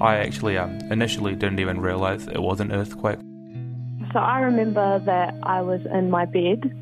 I actually um, initially didn't even realise it was an earthquake. So I remember that I was in my bed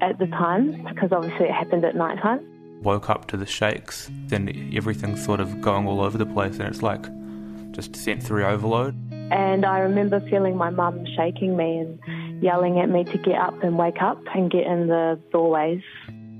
at the time because obviously it happened at night time. Woke up to the shakes, then everything's sort of going all over the place, and it's like just sensory overload. And I remember feeling my mum shaking me and yelling at me to get up and wake up and get in the doorways.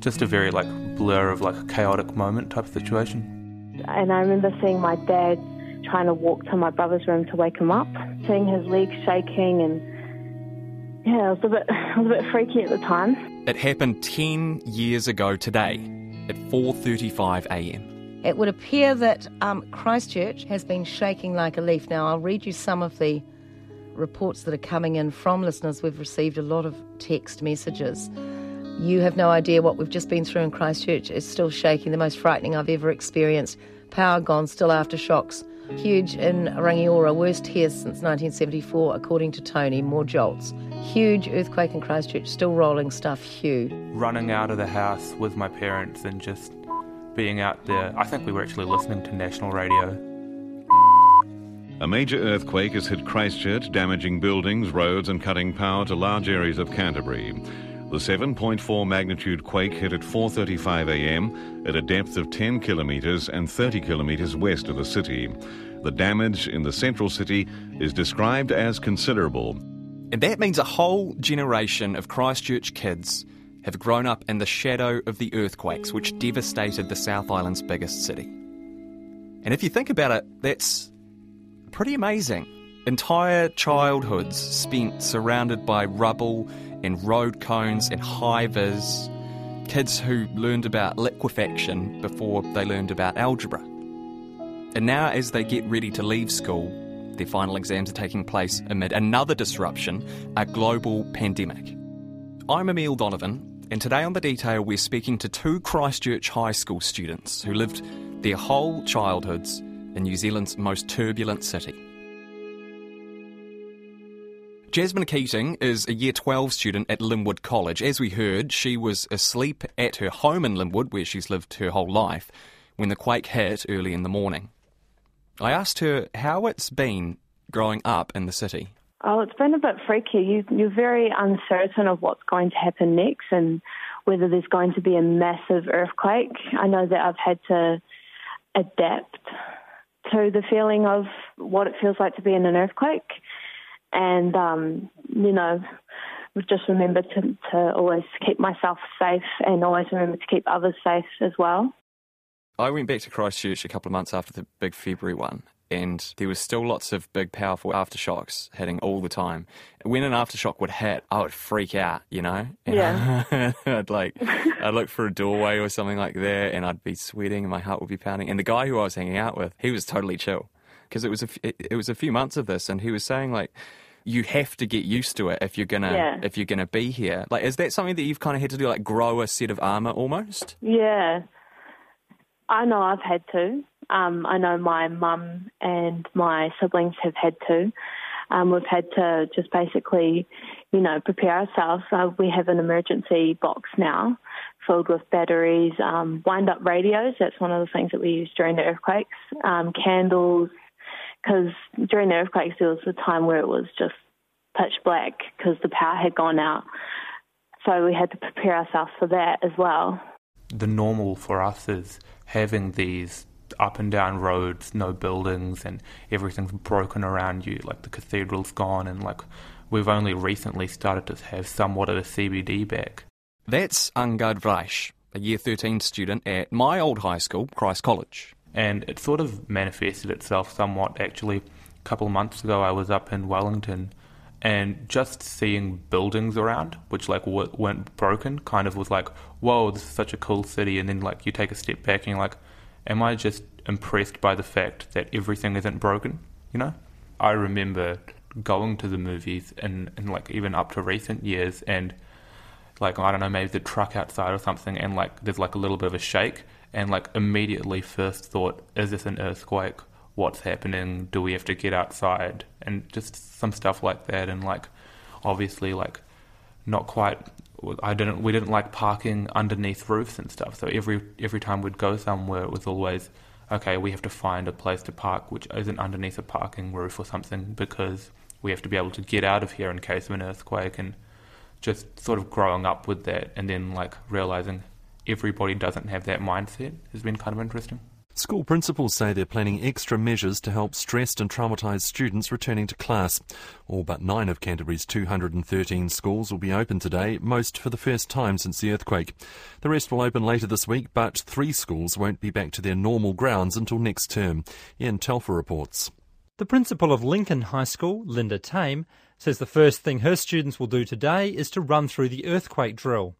Just a very like blur of like a chaotic moment type of situation. And I remember seeing my dad trying to walk to my brother's room to wake him up, seeing his legs shaking and yeah, it was a bit it was a bit freaky at the time. It happened 10 years ago today at 4:35 a.m. It would appear that um, Christchurch has been shaking like a leaf. Now, I'll read you some of the reports that are coming in from listeners. We've received a lot of text messages. You have no idea what we've just been through in Christchurch. It's still shaking, the most frightening I've ever experienced. Power gone, still aftershocks. Huge in Rangiora, worst here since 1974, according to Tony. More jolts. Huge earthquake in Christchurch, still rolling stuff. Hugh. Running out of the house with my parents and just being out there. I think we were actually listening to national radio. A major earthquake has hit Christchurch, damaging buildings, roads, and cutting power to large areas of Canterbury. The 7.4 magnitude quake hit at 4:35 a.m. at a depth of 10 kilometers and 30 kilometers west of the city. The damage in the central city is described as considerable. And that means a whole generation of Christchurch kids have grown up in the shadow of the earthquakes which devastated the South Island's biggest city. And if you think about it, that's pretty amazing. Entire childhoods spent surrounded by rubble and road cones and vis. Kids who learned about liquefaction before they learned about algebra. And now, as they get ready to leave school, their final exams are taking place amid another disruption, a global pandemic. I'm Emile Donovan, and today on The Detail, we're speaking to two Christchurch High School students who lived their whole childhoods in New Zealand's most turbulent city. Jasmine Keating is a Year 12 student at Linwood College. As we heard, she was asleep at her home in Linwood, where she's lived her whole life, when the quake hit early in the morning. I asked her how it's been growing up in the city. Oh, it's been a bit freaky. You, you're very uncertain of what's going to happen next and whether there's going to be a massive earthquake. I know that I've had to adapt to the feeling of what it feels like to be in an earthquake. And, um, you know, just remember to, to always keep myself safe and always remember to keep others safe as well. I went back to Christchurch a couple of months after the big February one, and there was still lots of big, powerful aftershocks hitting all the time. When an aftershock would hit, I would freak out, you know. Yeah. I'd like, I'd look for a doorway or something like that, and I'd be sweating, and my heart would be pounding. And the guy who I was hanging out with, he was totally chill, because it was a, it, it was a few months of this, and he was saying like. You have to get used to it if you're gonna Yeah. if you're gonna be here. Like, is that something that you've kind of had to do, like grow a set of armor almost? Yeah. I know I've had to. Um, I know my mum and my siblings have had to. Um, we've had to just basically, you know, prepare ourselves. Uh, we have an emergency box now filled with batteries, um, wind up radios. That's one of the things that we use during the earthquakes. Um, candles, because during the earthquakes there was a time where it was just pitch black because the power had gone out. So we had to prepare ourselves for that as well. The normal for us is having these up and down roads, no buildings, and everything's broken around you. Like the cathedral's gone, and like we've only recently started to have somewhat of a CBD back. That's Angad Reich, a Year 13 student at my old high school, Christ's College. And it sort of manifested itself somewhat actually. A couple months ago, I was up in Wellington, and just seeing buildings around, which like w- weren't broken, kind of was like, "Whoa, this is such a cool city." And then like you take a step back and you're like, "Am I just impressed by the fact that everything isn't broken?" You know, I remember going to the movies and, and like even up to recent years and like I don't know, maybe the truck outside or something, and like there's like a little bit of a shake, and like immediately first thought, is this an earthquake? What's happening? Do we have to get outside? And just some stuff like that, and like obviously like not quite. I didn't. We didn't like parking underneath roofs and stuff. So every every time we'd go somewhere, it was always okay, we have to find a place to park which isn't underneath a parking roof or something because we have to be able to get out of here in case of an earthquake and just sort of growing up with that and then like realizing everybody doesn't have that mindset has been kind of interesting. School principals say they're planning extra measures to help stressed and traumatised students returning to class. All but nine of Canterbury's 213 schools will be open today, most for the first time since the earthquake. The rest will open later this week, but three schools won't be back to their normal grounds until next term. Ian Telfer reports. The principal of Lincoln High School, Linda Tame, says the first thing her students will do today is to run through the earthquake drill.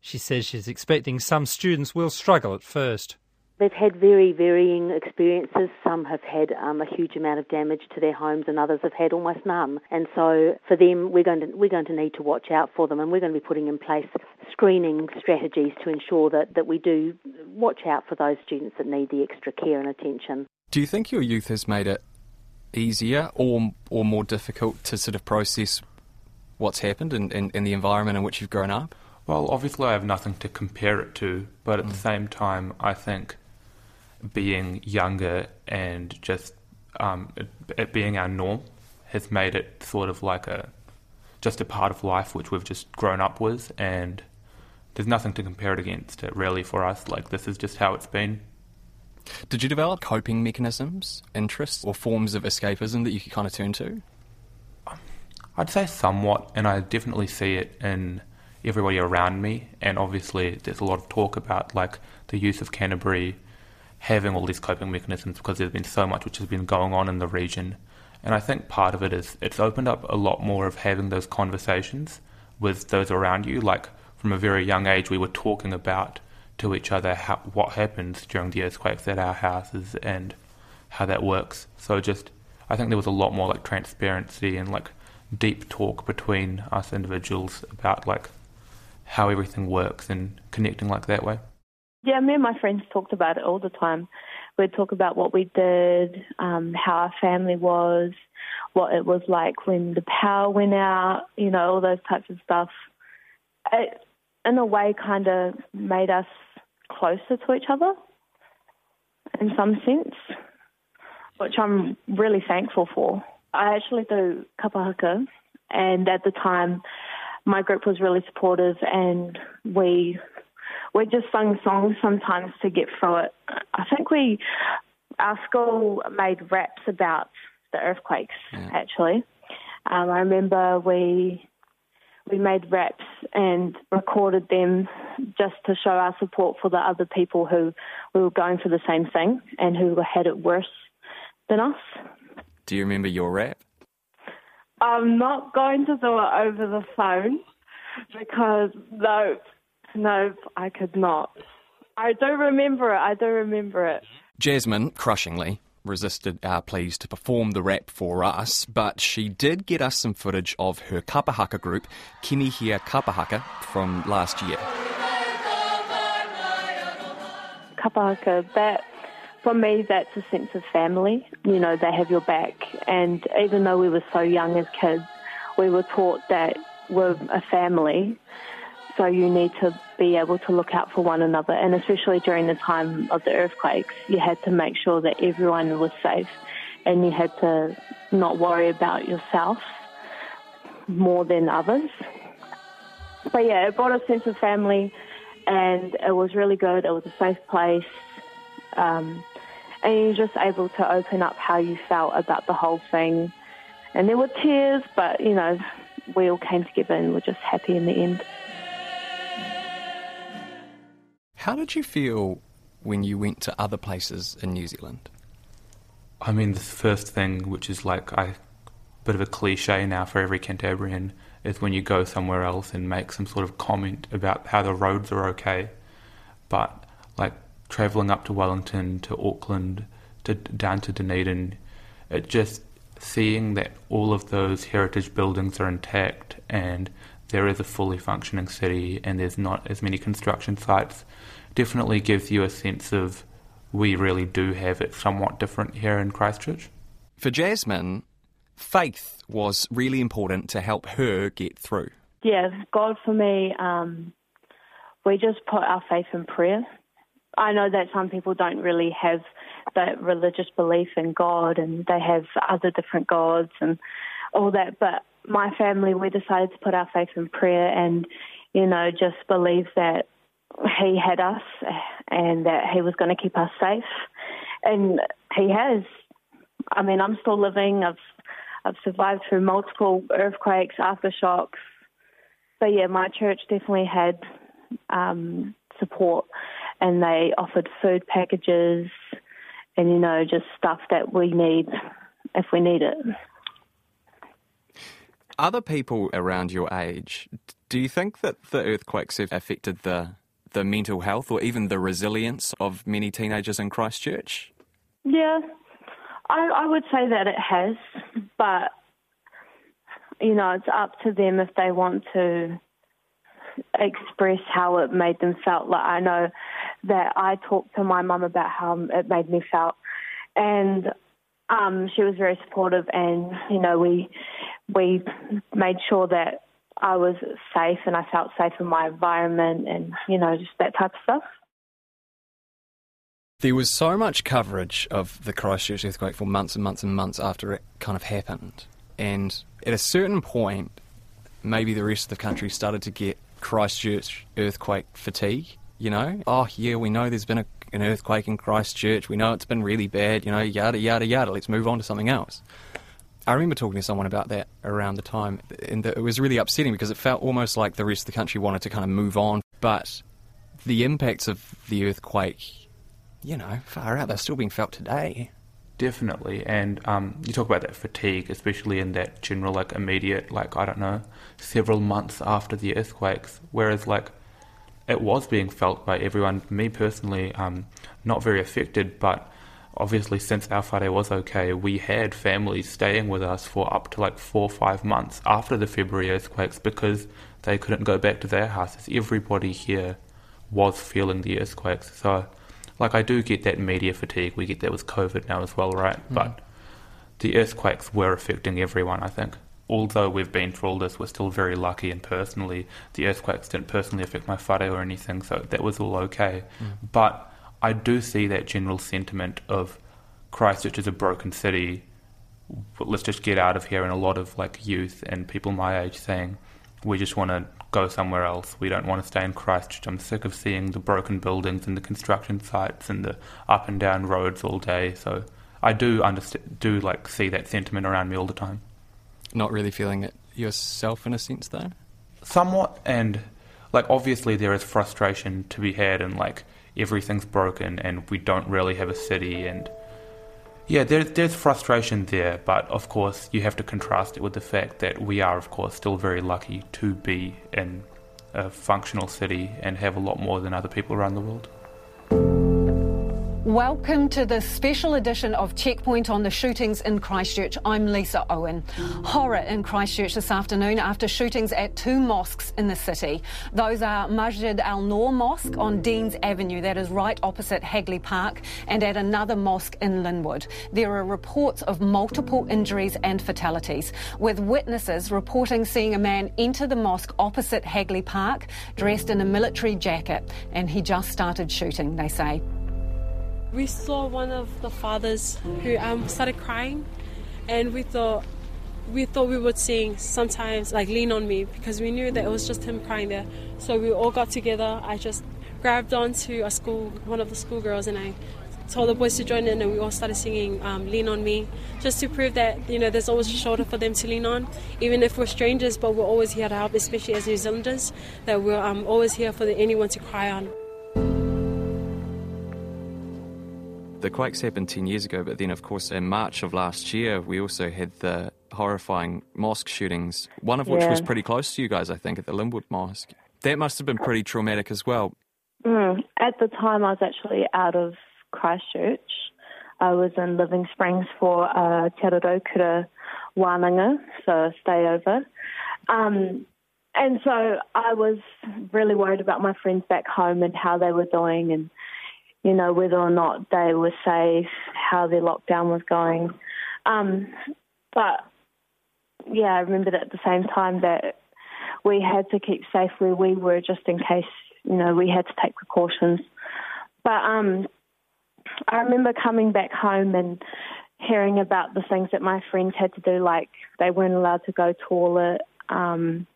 She says she's expecting some students will struggle at first. They've had very varying experiences. Some have had um, a huge amount of damage to their homes, and others have had almost none. And so, for them, we're going to we're going to need to watch out for them, and we're going to be putting in place screening strategies to ensure that that we do watch out for those students that need the extra care and attention. Do you think your youth has made it easier or or more difficult to sort of process what's happened and in, in, in, the environment in which you've grown up? Well, obviously, I have nothing to compare it to, but at mm. the same time, I think being younger and just um, it, it being our norm has made it sort of like a just a part of life which we've just grown up with, and there's nothing to compare it against. It really for us, like this is just how it's been. Did you develop coping mechanisms, interests, or forms of escapism that you could kind of turn to? I'd say somewhat, and I definitely see it in everybody around me. And obviously, there's a lot of talk about like the use of Canterbury having all these coping mechanisms because there's been so much which has been going on in the region. And I think part of it is it's opened up a lot more of having those conversations with those around you. Like from a very young age, we were talking about to each other how, what happens during the earthquakes at our houses and how that works. So just, I think there was a lot more like transparency and like deep talk between us individuals about like how everything works and connecting like that way. Yeah, me and my friends talked about it all the time. We'd talk about what we did, um, how our family was, what it was like when the power went out, you know, all those types of stuff. It, in a way, kind of made us closer to each other in some sense, which I'm really thankful for. I actually do kapa haka, and at the time, my group was really supportive, and we we just sung songs sometimes to get through it. I think we, our school made raps about the earthquakes. Yeah. Actually, um, I remember we we made raps and recorded them just to show our support for the other people who were going through the same thing and who had it worse than us. Do you remember your rap? I'm not going to do it over the phone because no, no, I could not. I do remember it. I do remember it. Jasmine, crushingly, resisted our pleas to perform the rap for us, but she did get us some footage of her kapa haka group, Kimihia Kapa Haka, from last year. Kapa haka, that for me, that's a sense of family. You know, they have your back, and even though we were so young as kids, we were taught that we're a family so you need to be able to look out for one another. And especially during the time of the earthquakes, you had to make sure that everyone was safe and you had to not worry about yourself more than others. But yeah, it brought a sense of family and it was really good. It was a safe place. Um, and you're just able to open up how you felt about the whole thing. And there were tears, but you know, we all came together and were just happy in the end. How did you feel when you went to other places in New Zealand? I mean, the first thing, which is like a bit of a cliche now for every Cantabrian, is when you go somewhere else and make some sort of comment about how the roads are okay. But like travelling up to Wellington, to Auckland, to down to Dunedin, it just seeing that all of those heritage buildings are intact and there is a fully functioning city and there's not as many construction sites definitely gives you a sense of we really do have it somewhat different here in Christchurch. For Jasmine, faith was really important to help her get through. Yeah, God for me, um, we just put our faith in prayer. I know that some people don't really have that religious belief in God and they have other different gods and all that. But my family, we decided to put our faith in prayer and, you know, just believe that He had us and that He was going to keep us safe. And He has. I mean, I'm still living. I've I've survived through multiple earthquakes, aftershocks. But yeah, my church definitely had um, support, and they offered food packages, and you know, just stuff that we need if we need it. Other people around your age, do you think that the earthquakes have affected the the mental health or even the resilience of many teenagers in Christchurch? Yeah, I, I would say that it has, but you know, it's up to them if they want to express how it made them felt. Like I know that I talked to my mum about how it made me felt, and um, she was very supportive. And you know, we we made sure that I was safe and I felt safe in my environment, and you know, just that type of stuff. There was so much coverage of the Christchurch earthquake for months and months and months after it kind of happened. And at a certain point, maybe the rest of the country started to get Christchurch earthquake fatigue. You know, oh, yeah, we know there's been a, an earthquake in Christchurch. We know it's been really bad, you know, yada, yada, yada. Let's move on to something else. I remember talking to someone about that around the time, and it was really upsetting because it felt almost like the rest of the country wanted to kind of move on. But the impacts of the earthquake you know, far out, they're still being felt today. Definitely, and um, you talk about that fatigue, especially in that general, like immediate, like I don't know, several months after the earthquakes. Whereas, like, it was being felt by everyone. Me personally, um, not very affected, but obviously since our whare was okay, we had families staying with us for up to like four or five months after the February earthquakes because they couldn't go back to their houses. Everybody here was feeling the earthquakes, so like I do get that media fatigue. We get that with COVID now as well, right? Mm. But the earthquakes were affecting everyone. I think. Although we've been through all this, we're still very lucky. And personally, the earthquakes didn't personally affect my whare or anything, so that was all okay. Mm. But I do see that general sentiment of Christchurch is a broken city. Let's just get out of here, and a lot of like youth and people my age saying, we just want to go somewhere else. We don't want to stay in Christchurch. I'm sick of seeing the broken buildings and the construction sites and the up and down roads all day. So I do understand, do like see that sentiment around me all the time. Not really feeling it yourself in a sense, though. Somewhat, and like obviously there is frustration to be had, and like everything's broken, and we don't really have a city, and yeah, there's there's frustration there, but of course you have to contrast it with the fact that we are, of course, still very lucky to be in a functional city and have a lot more than other people around the world. Welcome to this special edition of Checkpoint on the shootings in Christchurch. I'm Lisa Owen. Horror in Christchurch this afternoon after shootings at two mosques in the city. Those are Masjid Al Noor Mosque on Deans Avenue, that is right opposite Hagley Park, and at another mosque in Linwood. There are reports of multiple injuries and fatalities, with witnesses reporting seeing a man enter the mosque opposite Hagley Park dressed in a military jacket, and he just started shooting, they say. We saw one of the fathers who um, started crying, and we thought we thought we would sing sometimes like lean on me because we knew that it was just him crying there. So we all got together. I just grabbed onto a school, one of the schoolgirls, and I told the boys to join in, and we all started singing um, "Lean on Me," just to prove that you know there's always a shoulder for them to lean on, even if we're strangers. But we're always here to help, especially as New Zealanders. That we're um, always here for the, anyone to cry on. The quakes happened 10 years ago, but then, of course, in March of last year, we also had the horrifying mosque shootings, one of which yeah. was pretty close to you guys, I think, at the Linwood Mosque. That must have been pretty traumatic as well. Mm. At the time, I was actually out of Christchurch. I was in Living Springs for a uh, Te Arorokura Wānanga, so stay over. Um, and so I was really worried about my friends back home and how they were doing and you know, whether or not they were safe, how their lockdown was going. Um, but yeah, I remembered at the same time that we had to keep safe where we were just in case, you know, we had to take precautions. But um, I remember coming back home and hearing about the things that my friends had to do, like they weren't allowed to go toilet, um,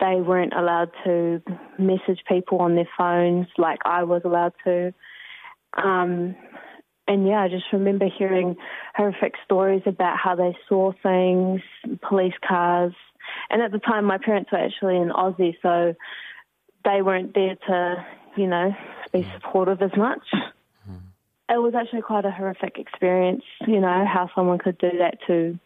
they weren't allowed to message people on their phones like I was allowed to. Um, and yeah, I just remember hearing horrific stories about how they saw things, police cars. And at the time, my parents were actually in Aussie, so they weren't there to, you know, be supportive as much. It was actually quite a horrific experience, you know, how someone could do that to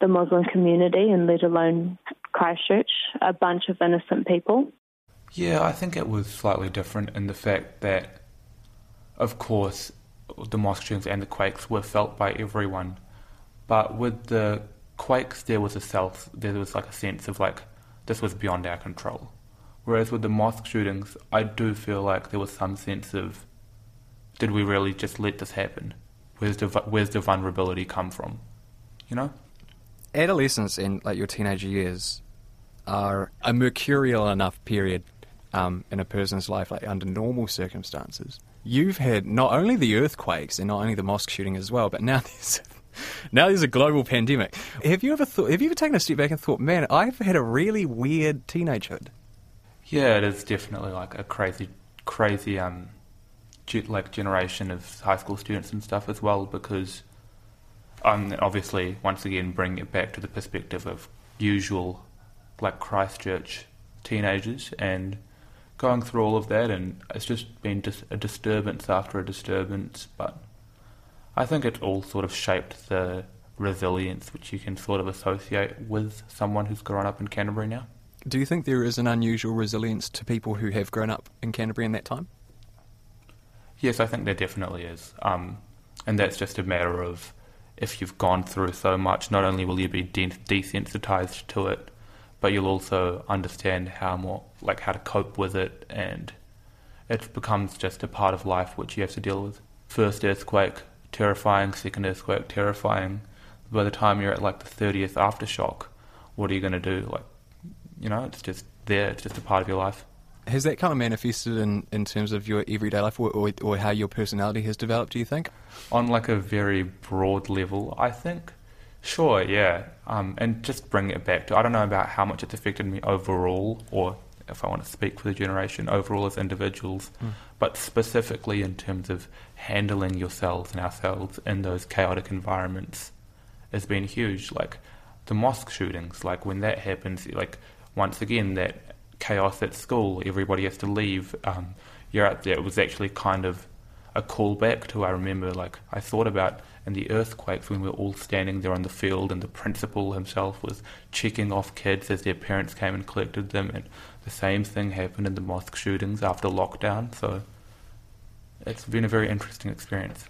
the Muslim community and let alone Christchurch, a bunch of innocent people. Yeah, I think it was slightly different in the fact that, of course, the mosque shootings and the quakes were felt by everyone, but with the quakes there was a self, there was like a sense of like this was beyond our control. Whereas with the mosque shootings, I do feel like there was some sense of did we really just let this happen? Where's the where's the vulnerability come from? You know adolescence and like your teenage years are a mercurial enough period um, in a person's life, like under normal circumstances. You've had not only the earthquakes and not only the mosque shooting as well, but now there's now there's a global pandemic. Have you ever thought? Have you ever taken a step back and thought, man, I've had a really weird teenagehood? Yeah, it is definitely like a crazy, crazy um, like generation of high school students and stuff as well because um, obviously, once again, bring it back to the perspective of usual, like Christchurch teenagers, and going through all of that, and it's just been dis- a disturbance after a disturbance. But I think it's all sort of shaped the resilience which you can sort of associate with someone who's grown up in Canterbury now. Do you think there is an unusual resilience to people who have grown up in Canterbury in that time? Yes, I think there definitely is. Um, and that's just a matter of if you've gone through so much, not only will you be de- desensitized to it, but you'll also understand how more like how to cope with it, and it becomes just a part of life which you have to deal with. First earthquake, terrifying. Second earthquake, terrifying. By the time you're at like the thirtieth aftershock, what are you going to do? Like, you know, it's just there. It's just a part of your life. Has that kind of manifested in, in terms of your everyday life or, or, or how your personality has developed, do you think? On like a very broad level, I think. Sure, yeah. Um, and just bring it back to, I don't know about how much it's affected me overall, or if I want to speak for the generation, overall as individuals, mm. but specifically in terms of handling yourselves and ourselves in those chaotic environments has been huge. Like the mosque shootings, like when that happens, like once again, that chaos at school. Everybody has to leave. Um, you're out there. It was actually kind of a callback to I remember like I thought about in the earthquakes when we were all standing there on the field and the principal himself was checking off kids as their parents came and collected them and the same thing happened in the mosque shootings after lockdown so it's been a very interesting experience.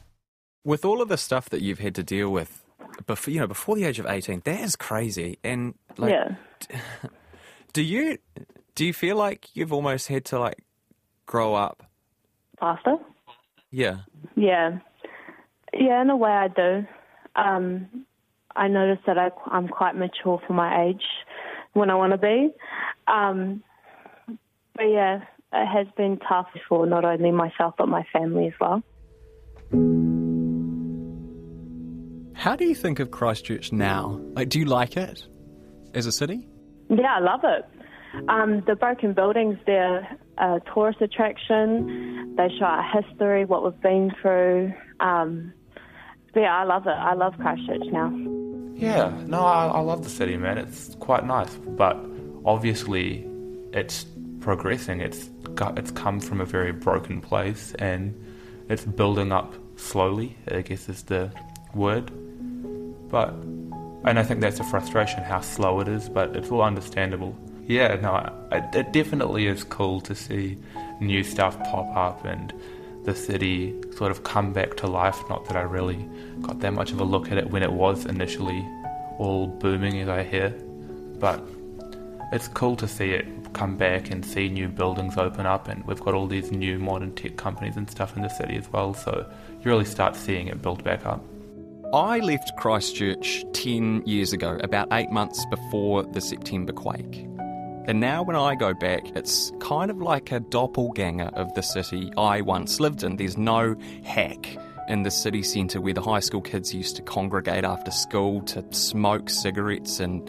With all of the stuff that you've had to deal with before you know before the age of 18 that is crazy and like yeah. do you do you feel like you've almost had to like grow up faster? Yeah. Yeah. Yeah, in a way I do. Um, I notice that I, am quite mature for my age when I want to be. Um, but yeah, it has been tough for not only myself but my family as well. How do you think of Christchurch now? Like, do you like it as a city? Yeah, I love it. Um, the broken buildings, they're a tourist attraction. They show our history, what we've been through. Um, yeah, I love it. I love Christchurch now. Yeah, no, I, I love the city, man. It's quite nice, but obviously, it's progressing. It's got, it's come from a very broken place, and it's building up slowly. I guess is the word. But, and I think that's a frustration how slow it is. But it's all understandable yeah, no, it, it definitely is cool to see new stuff pop up and the city sort of come back to life. Not that I really got that much of a look at it when it was initially all booming, as I hear, but it's cool to see it come back and see new buildings open up, and we've got all these new modern tech companies and stuff in the city as well. So you really start seeing it build back up. I left Christchurch 10 years ago, about eight months before the September quake. And now, when I go back, it's kind of like a doppelganger of the city I once lived in. There's no hack in the city centre where the high school kids used to congregate after school to smoke cigarettes and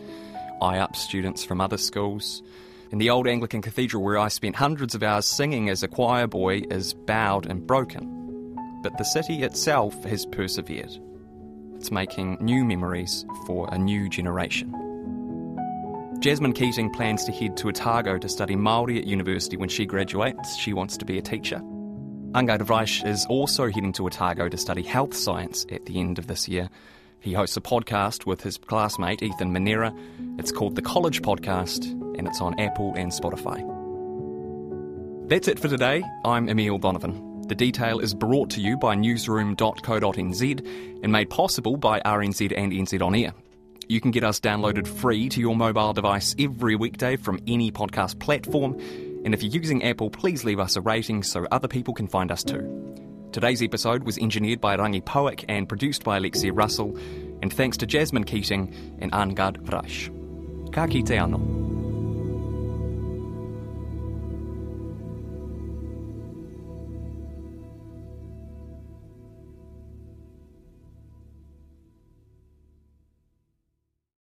eye up students from other schools. And the old Anglican cathedral where I spent hundreds of hours singing as a choir boy is bowed and broken. But the city itself has persevered. It's making new memories for a new generation. Jasmine Keating plans to head to Otago to study Māori at university when she graduates. She wants to be a teacher. Angad Reisch is also heading to Otago to study health science at the end of this year. He hosts a podcast with his classmate Ethan Manera. It's called The College Podcast and it's on Apple and Spotify. That's it for today. I'm Emile Donovan. The detail is brought to you by newsroom.co.nz and made possible by RNZ and NZ On Air. You can get us downloaded free to your mobile device every weekday from any podcast platform. And if you're using Apple, please leave us a rating so other people can find us too. Today's episode was engineered by Rangi Poick and produced by Alexia Russell. And thanks to Jasmine Keating and Angad Vraish. Ka ki te ano.